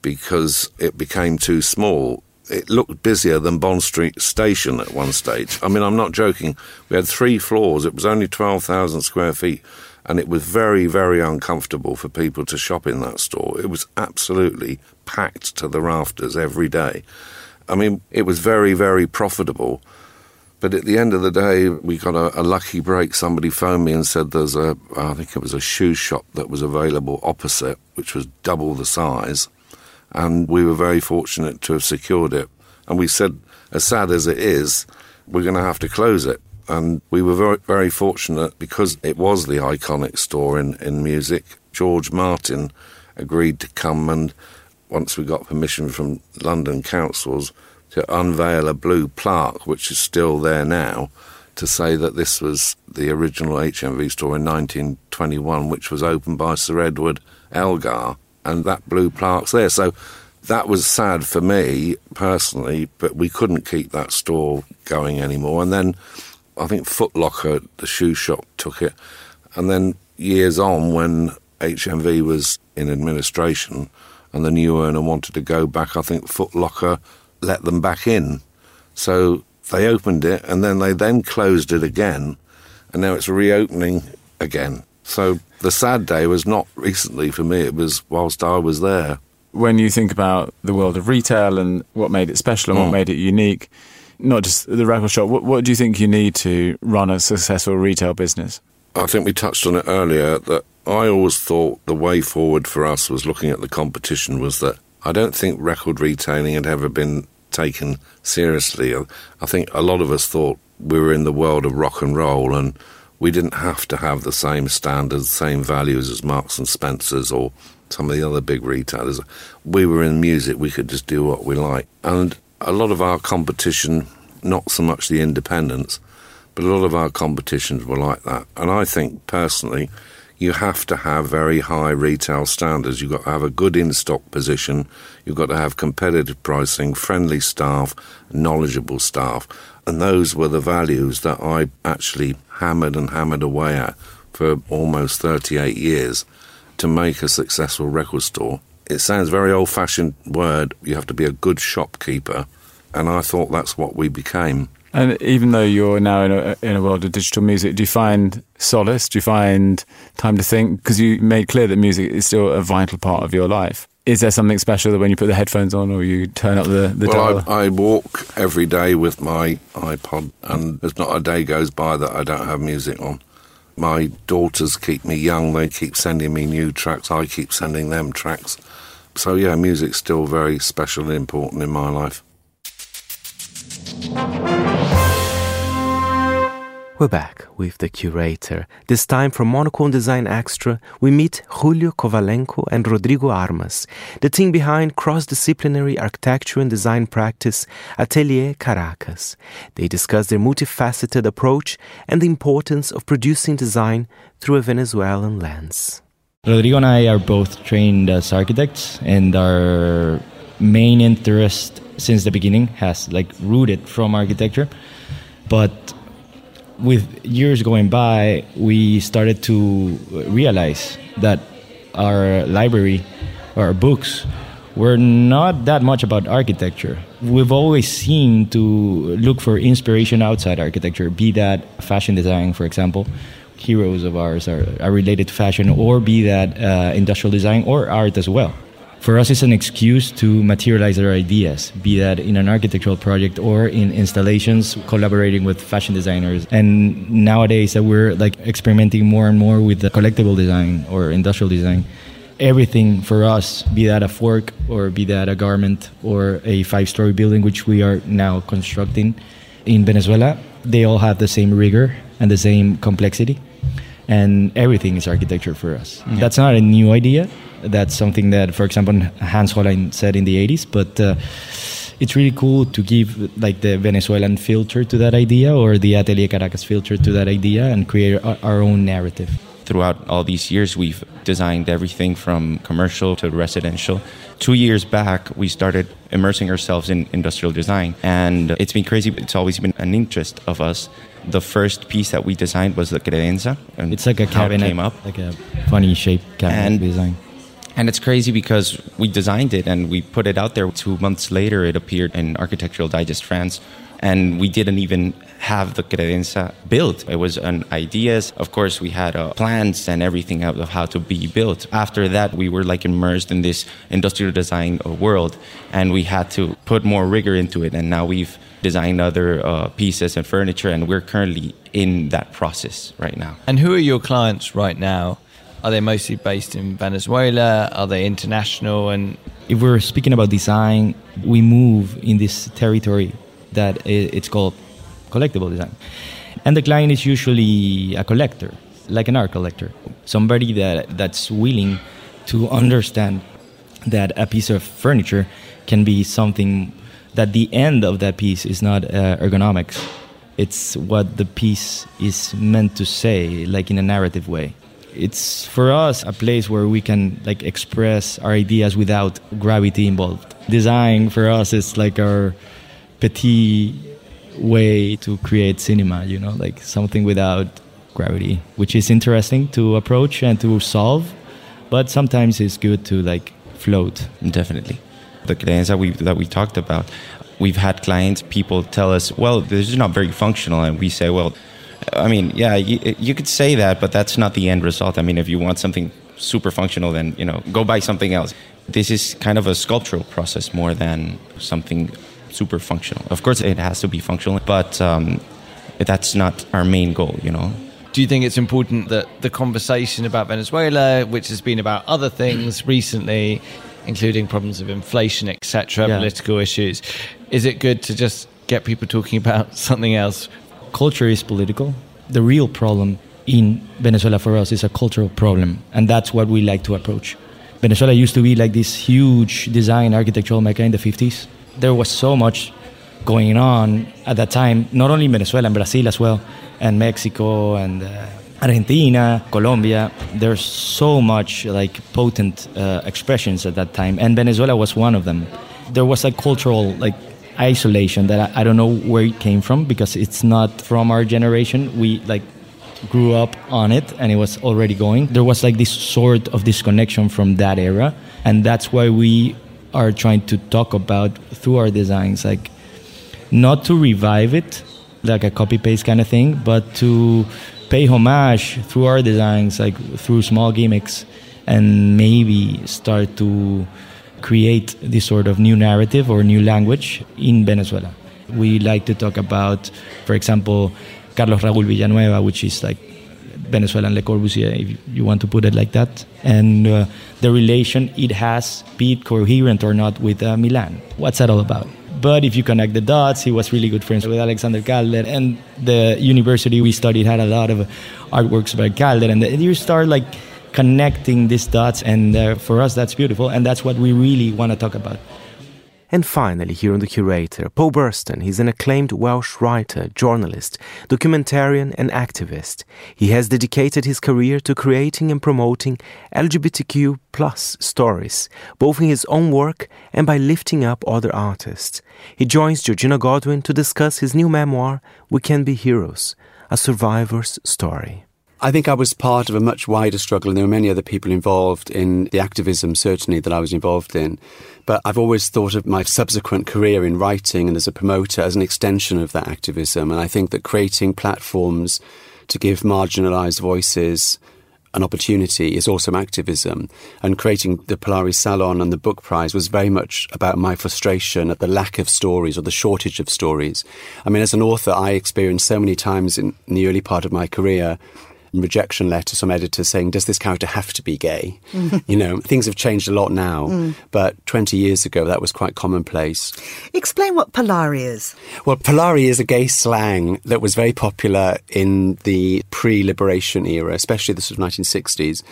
because it became too small. It looked busier than Bond Street Station at one stage. I mean, I'm not joking. We had three floors. It was only 12,000 square feet. And it was very, very uncomfortable for people to shop in that store. It was absolutely packed to the rafters every day. I mean, it was very, very profitable. But at the end of the day, we got a, a, lucky break. Somebody phoned me and said there's a, I think it was a shoe shop that was available opposite, which was double the size and we were very fortunate to have secured it. And we said, as sad as it is, we're going to have to close it. And we were very, very fortunate because it was the iconic store in, in music. George Martin agreed to come and, once we got permission from London councils, to unveil a blue plaque, which is still there now, to say that this was the original HMV store in 1921, which was opened by Sir Edward Elgar and that blue plaque's there. So that was sad for me personally, but we couldn't keep that store going anymore. And then I think Footlocker, the shoe shop, took it. And then years on, when HMV was in administration and the new owner wanted to go back, I think Footlocker let them back in. So they opened it and then they then closed it again. And now it's reopening again. So the sad day was not recently for me, it was whilst I was there. When you think about the world of retail and what made it special and mm. what made it unique, not just the record shop, what, what do you think you need to run a successful retail business? I think we touched on it earlier that I always thought the way forward for us was looking at the competition was that I don't think record retailing had ever been taken seriously. I think a lot of us thought we were in the world of rock and roll and we didn't have to have the same standards, same values as Marks and Spencers or some of the other big retailers. We were in music, we could just do what we like. And a lot of our competition, not so much the independents, but a lot of our competitions were like that. And I think personally, you have to have very high retail standards. You've got to have a good in stock position. You've got to have competitive pricing, friendly staff, knowledgeable staff. And those were the values that I actually hammered and hammered away at for almost 38 years to make a successful record store. It sounds very old fashioned word. You have to be a good shopkeeper. And I thought that's what we became. And even though you're now in a, in a world of digital music, do you find solace? Do you find time to think? Because you made clear that music is still a vital part of your life. Is there something special that when you put the headphones on or you turn up the, the well, dial? I, I walk every day with my iPod, and there's not a day goes by that I don't have music on. My daughters keep me young. They keep sending me new tracks. I keep sending them tracks. So, yeah, music's still very special and important in my life. We're back with the curator. This time from Monocle on Design Extra, we meet Julio Kovalenko and Rodrigo Armas, the team behind cross-disciplinary architecture and design practice Atelier Caracas. They discuss their multifaceted approach and the importance of producing design through a Venezuelan lens. Rodrigo and I are both trained as architects, and our main interest since the beginning has like rooted from architecture, but with years going by, we started to realize that our library, our books, were not that much about architecture. We've always seemed to look for inspiration outside architecture, be that fashion design, for example. Heroes of ours are, are related to fashion, or be that uh, industrial design or art as well for us it's an excuse to materialize our ideas be that in an architectural project or in installations collaborating with fashion designers. And nowadays that we're like experimenting more and more with the collectible design or industrial design everything for us be that a fork or be that a garment or a five story building which we are now constructing in venezuela they all have the same rigor and the same complexity and everything is architecture for us. Yeah. That's not a new idea. That's something that, for example, Hans Hollein said in the 80s, but uh, it's really cool to give like the Venezuelan filter to that idea or the Atelier Caracas filter to that idea and create our, our own narrative. Throughout all these years, we've designed everything from commercial to residential. Two years back, we started immersing ourselves in industrial design, and it's been crazy. It's always been an interest of us. The first piece that we designed was the credenza. And It's like a how it cabinet, came up. like a funny shaped cabinet And- design. And it's crazy because we designed it and we put it out there. Two months later, it appeared in Architectural Digest France. And we didn't even have the credenza built. It was an ideas. Of course, we had uh, plans and everything of of how to be built. After that, we were like immersed in this industrial design uh, world, and we had to put more rigor into it. And now we've designed other uh, pieces and furniture, and we're currently in that process right now. And who are your clients right now? Are they mostly based in Venezuela? Are they international? And if we're speaking about design, we move in this territory that it's called collectible design. And the client is usually a collector, like an art collector, somebody that, that's willing to understand that a piece of furniture can be something that the end of that piece is not uh, ergonomics. It's what the piece is meant to say, like in a narrative way it's for us a place where we can like express our ideas without gravity involved design for us is like our petit way to create cinema you know like something without gravity which is interesting to approach and to solve but sometimes it's good to like float Definitely. The clients that we that we talked about, we've had clients, people tell us, well, this is not very functional, and we say, well, I mean, yeah, you, you could say that, but that's not the end result. I mean, if you want something super functional, then you know, go buy something else. This is kind of a sculptural process more than something super functional. Of course, it has to be functional, but um, that's not our main goal, you know. do you think it's important that the conversation about Venezuela, which has been about other things recently, including problems of inflation, etc., Yeah. political issues, is it good to just get people talking about something else? culture is political. The real problem in Venezuela for us is a cultural problem, and that's what we like to approach. Venezuela used to be like this huge design architectural mecca in the 50s. There was so much going on at that time, not only in Venezuela, and Brazil as well, and Mexico and uh, Argentina, Colombia. There's so much like potent uh, expressions at that time, and Venezuela was one of them. There was a cultural like isolation that I, I don't know where it came from because it's not from our generation. We like grew up on it and it was already going. There was like this sort of disconnection from that era, and that's why we are trying to talk about through our designs, like not to revive it, like a copy paste kind of thing, but to pay homage through our designs, like through small gimmicks, and maybe start to create this sort of new narrative or new language in Venezuela. We like to talk about, for example, Carlos Raúl Villanueva, which is like Venezuelan Le Corbusier, if you want to put it like that, and uh, the relation it has, be it coherent or not, with uh, Milan. What's that all about? But if you connect the dots, he was really good friends with Alexander Calder, and the university we studied had a lot of artworks by Calder, and you start like connecting these dots, and uh, for us that's beautiful, and that's what we really want to talk about. And finally, here on The Curator, Paul Burston. He's an acclaimed Welsh writer, journalist, documentarian, and activist. He has dedicated his career to creating and promoting LGBTQ plus stories, both in his own work and by lifting up other artists. He joins Georgina Godwin to discuss his new memoir, We Can Be Heroes, a survivor's story. I think I was part of a much wider struggle, and there were many other people involved in the activism, certainly, that I was involved in. But I've always thought of my subsequent career in writing and as a promoter as an extension of that activism. And I think that creating platforms to give marginalised voices an opportunity is also activism. And creating the Polari Salon and the Book Prize was very much about my frustration at the lack of stories or the shortage of stories. I mean, as an author, I experienced so many times in, in the early part of my career rejection letter, some editors saying, Does this character have to be gay? you know, things have changed a lot now, Mm. but 20 years ago that was quite commonplace. Explain what Polari is. Well, Polari is a gay slang that was very popular in the pre liberation era, especially the sort of 1960s.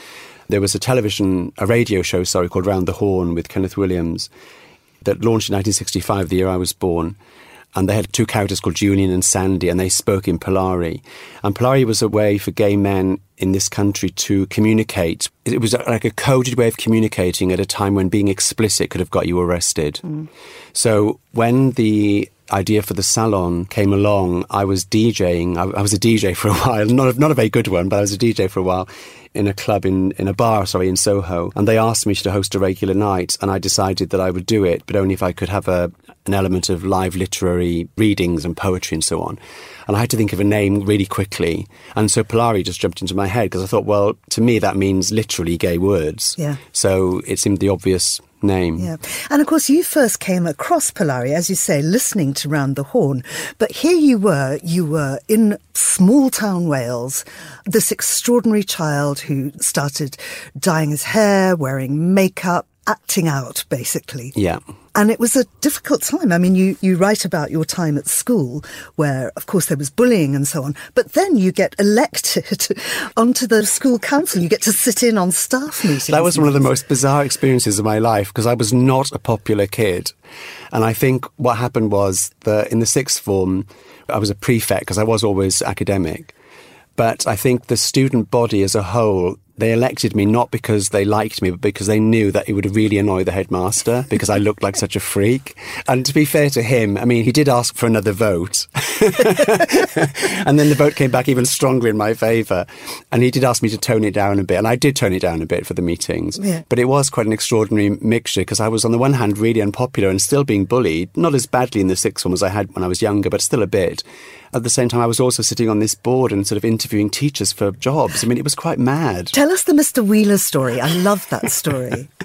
There was a television, a radio show, sorry, called Round the Horne with Kenneth Williams that launched in 1965, the year I was born. And they had two characters called Julian and Sandy, and they spoke in Polari. And Polari was a way for gay men in this country to communicate. It was like a coded way of communicating at a time when being explicit could have got you arrested. Mm. So when the idea for the salon came along, I was DJing. I, I was a DJ for a while, not a, not a very good one, but I was a DJ for a while in a club in, in a bar, sorry, in Soho. And they asked me to host a regular night, and I decided that I would do it, but only if I could have a, an element of live literary readings and poetry and so on. And I had to think of a name really quickly. And so Polari just jumped into my head because I thought, well, to me, that means literally gay words. Yeah. So it seemed the obvious name. Yeah. And of course, you first came across Polari, as you say, listening to Round the Horne. But here you were, you were in small town Wales, this extraordinary child who started dyeing his hair, wearing makeup, acting out, basically. Yeah. And it was a difficult time. I mean, you, you write about your time at school where, of course, there was bullying and so on, but then you get elected onto the school council. You get to sit in on staff meetings. That was one of the most bizarre experiences of my life because I was not a popular kid. And I think what happened was that in the sixth form, I was a prefect because I was always academic. But I think the student body as a whole, they elected me not because they liked me, but because they knew that it would really annoy the headmaster because I looked like such a freak. And to be fair to him, I mean, he did ask for another vote. and then the vote came back even stronger in my favour. And he did ask me to tone it down a bit. And I did tone it down a bit for the meetings. Yeah. But it was quite an extraordinary mixture because I was, on the one hand, really unpopular and still being bullied, not as badly in the sixth form as I had when I was younger, but still a bit. At the same time, I was also sitting on this board and sort of interviewing teachers for jobs. I mean, it was quite mad. Tell us the Mr. Wheeler story. I love that story.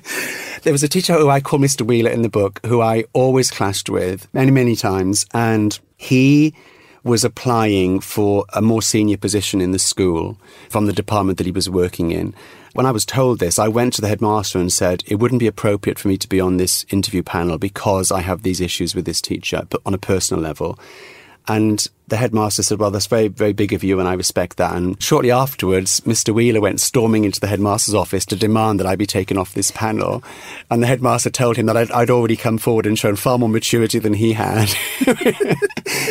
There was a teacher who I call Mr. Wheeler in the book who I always clashed with many, many times. And he was applying for a more senior position in the school from the department that he was working in. When I was told this, I went to the headmaster and said, it wouldn't be appropriate for me to be on this interview panel because I have these issues with this teacher, but on a personal level. And the headmaster said, Well, that's very, very big of you, and I respect that. And shortly afterwards, Mr. Wheeler went storming into the headmaster's office to demand that I be taken off this panel. And the headmaster told him that I'd, I'd already come forward and shown far more maturity than he had.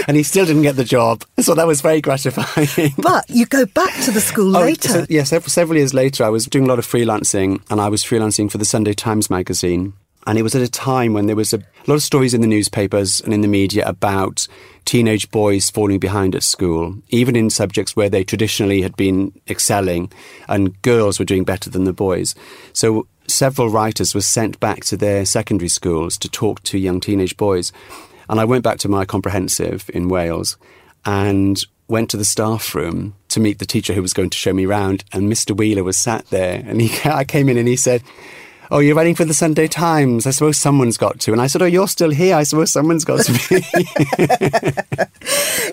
and he still didn't get the job. So that was very gratifying. But you go back to the school Oh, later. so- yeah, several, several years later, I was doing a lot of freelancing, and I was freelancing for the Sunday Times magazine. And it was at a time when there was a lot of stories in the newspapers and in the media about teenage boys falling behind at school, even in subjects where they traditionally had been excelling, and girls were doing better than the boys. So several writers were sent back to their secondary schools to talk to young teenage boys. And I went back to my comprehensive in Wales and went to the staff room to meet the teacher who was going to show me round. And Mr. Wheeler was sat there, and he, I came in and he said, Oh, you're writing for the Sunday Times. I suppose someone's got to. And I said, Oh, you're still here. I suppose someone's got to be.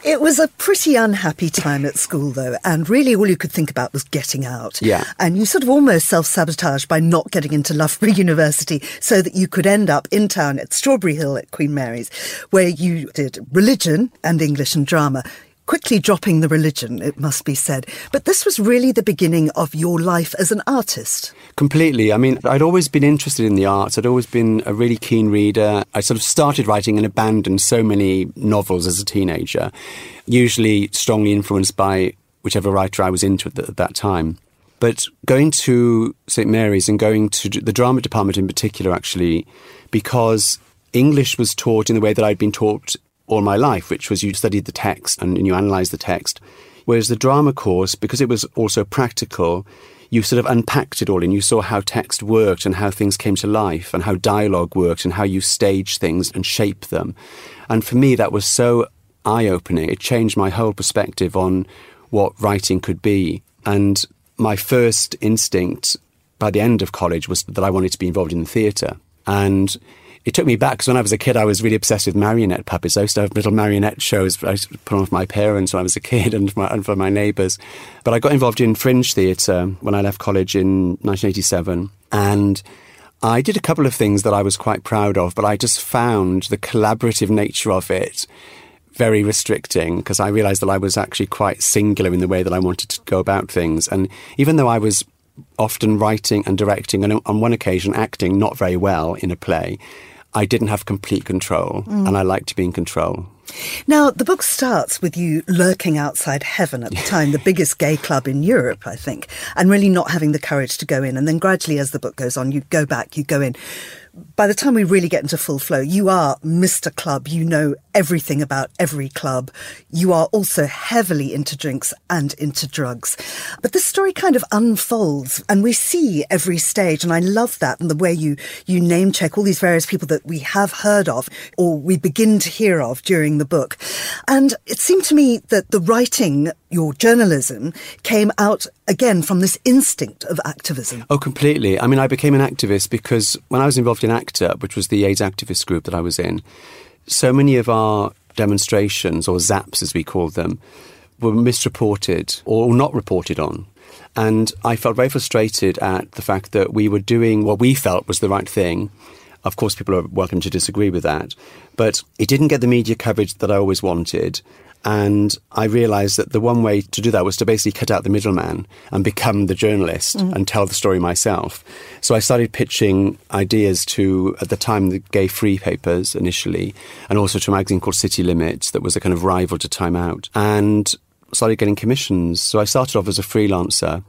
It was a pretty unhappy time at school, though, and really all you could think about was getting out. Yeah. And you sort of almost self sabotaged by not getting into Loughborough University so that you could end up in town at Strawberry Hill at Queen Mary's, where you did religion and English and drama. Quickly dropping the religion, it must be said. But this was really the beginning of your life as an artist. Completely. I mean, I'd always been interested in the arts. I'd always been a really keen reader. I sort of started writing and abandoned so many novels as a teenager, usually strongly influenced by whichever writer I was into at, the, at that time. But going to St Mary's and going to the drama department in particular, actually, because English was taught in the way that I'd been taught all my life, which was you studied the text and you analysed the text. Whereas the drama course, because it was also practical, you sort of unpacked it all and you saw how text worked and how things came to life and how dialogue worked and how you stage things and shape them. And for me, that was so eye opening. It changed my whole perspective on what writing could be. And my first instinct by the end of college was that I wanted to be involved in the theatre. And it took me back because when I was a kid, I was really obsessed with marionette puppets. I used to have little marionette shows I put on for my parents when I was a kid and for my, and for my neighbours. But I got involved in fringe theatre when I left college in 1987. And I did a couple of things that I was quite proud of, but I just found the collaborative nature of it very restricting because I realized that I was actually quite singular in the way that I wanted to go about things. And even though I was often writing and directing and on one occasion acting not very well in a play, I didn't have complete control mm. and I liked to be in control. Now, the book starts with you lurking outside Heaven at the time, the biggest gay club in Europe, I think, and really not having the courage to go in. And then gradually, as the book goes on, you go back, you go in by the time we really get into full flow, you are Mr. Club. You know everything about every club. You are also heavily into drinks and into drugs. But this story kind of unfolds and we see every stage. And I love that and the way you, you name check all these various people that we have heard of or we begin to hear of during the book. And it seemed to me that the writing, your journalism came out again from this instinct of activism. Oh, completely. I mean, I became an activist because when I was involved in ACT UP, which was the AIDS activist group that I was in, so many of our demonstrations, or ZAPs as we called them, were misreported or not reported on. And I felt very frustrated at the fact that we were doing what we felt was the right thing. Of course, people are welcome to disagree with that. But it didn't get the media coverage that I always wanted. And I realized that the one way to do that was to basically cut out the middleman and become the journalist mm. and tell the story myself. So I started pitching ideas to, at the time, the gay free papers initially, and also to a magazine called City Limits that was a kind of rival to Time Out, and started getting commissions. So I started off as a freelancer.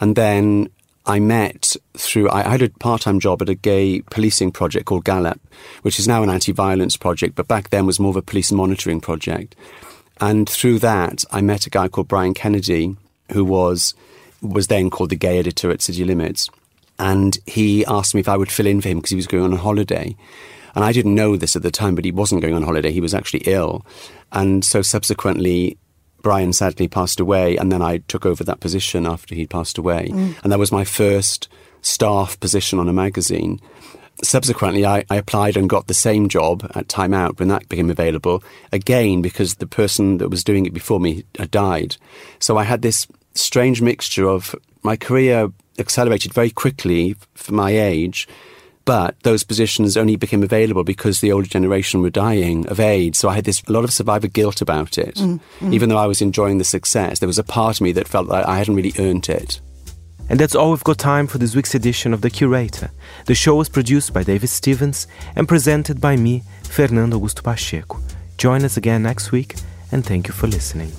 And then I met through, I had a part time job at a gay policing project called Galop, which is now an anti violence project, but back then was more of a police monitoring project. And through that, I met a guy called Brian Kennedy, who was was then called the gay editor at City Limits. And he asked me if I would fill in for him because he was going on a holiday. And I didn't know this at the time, but he wasn't going on holiday. He was actually ill. And so subsequently, Brian sadly passed away. And then I took over that position after he passed away. Mm. And that was my first staff position on a magazine subsequently, I, I, applied and got the same job at Time Out when that became available, again, because the person that was doing it before me had died. So I had this strange mixture of my career accelerated very quickly for my age. But those positions only became available because the older generation were dying of AIDS. So I had this a lot of survivor guilt about it. Mm, mm. Even though I was enjoying the success, there was a part of me that felt like I hadn't really earned it. And that's all we've got time for this week's edition of The Curator. The show was produced by David Stevens and presented by me, Fernando Augusto Pacheco. Join us again next week, and thank you for listening.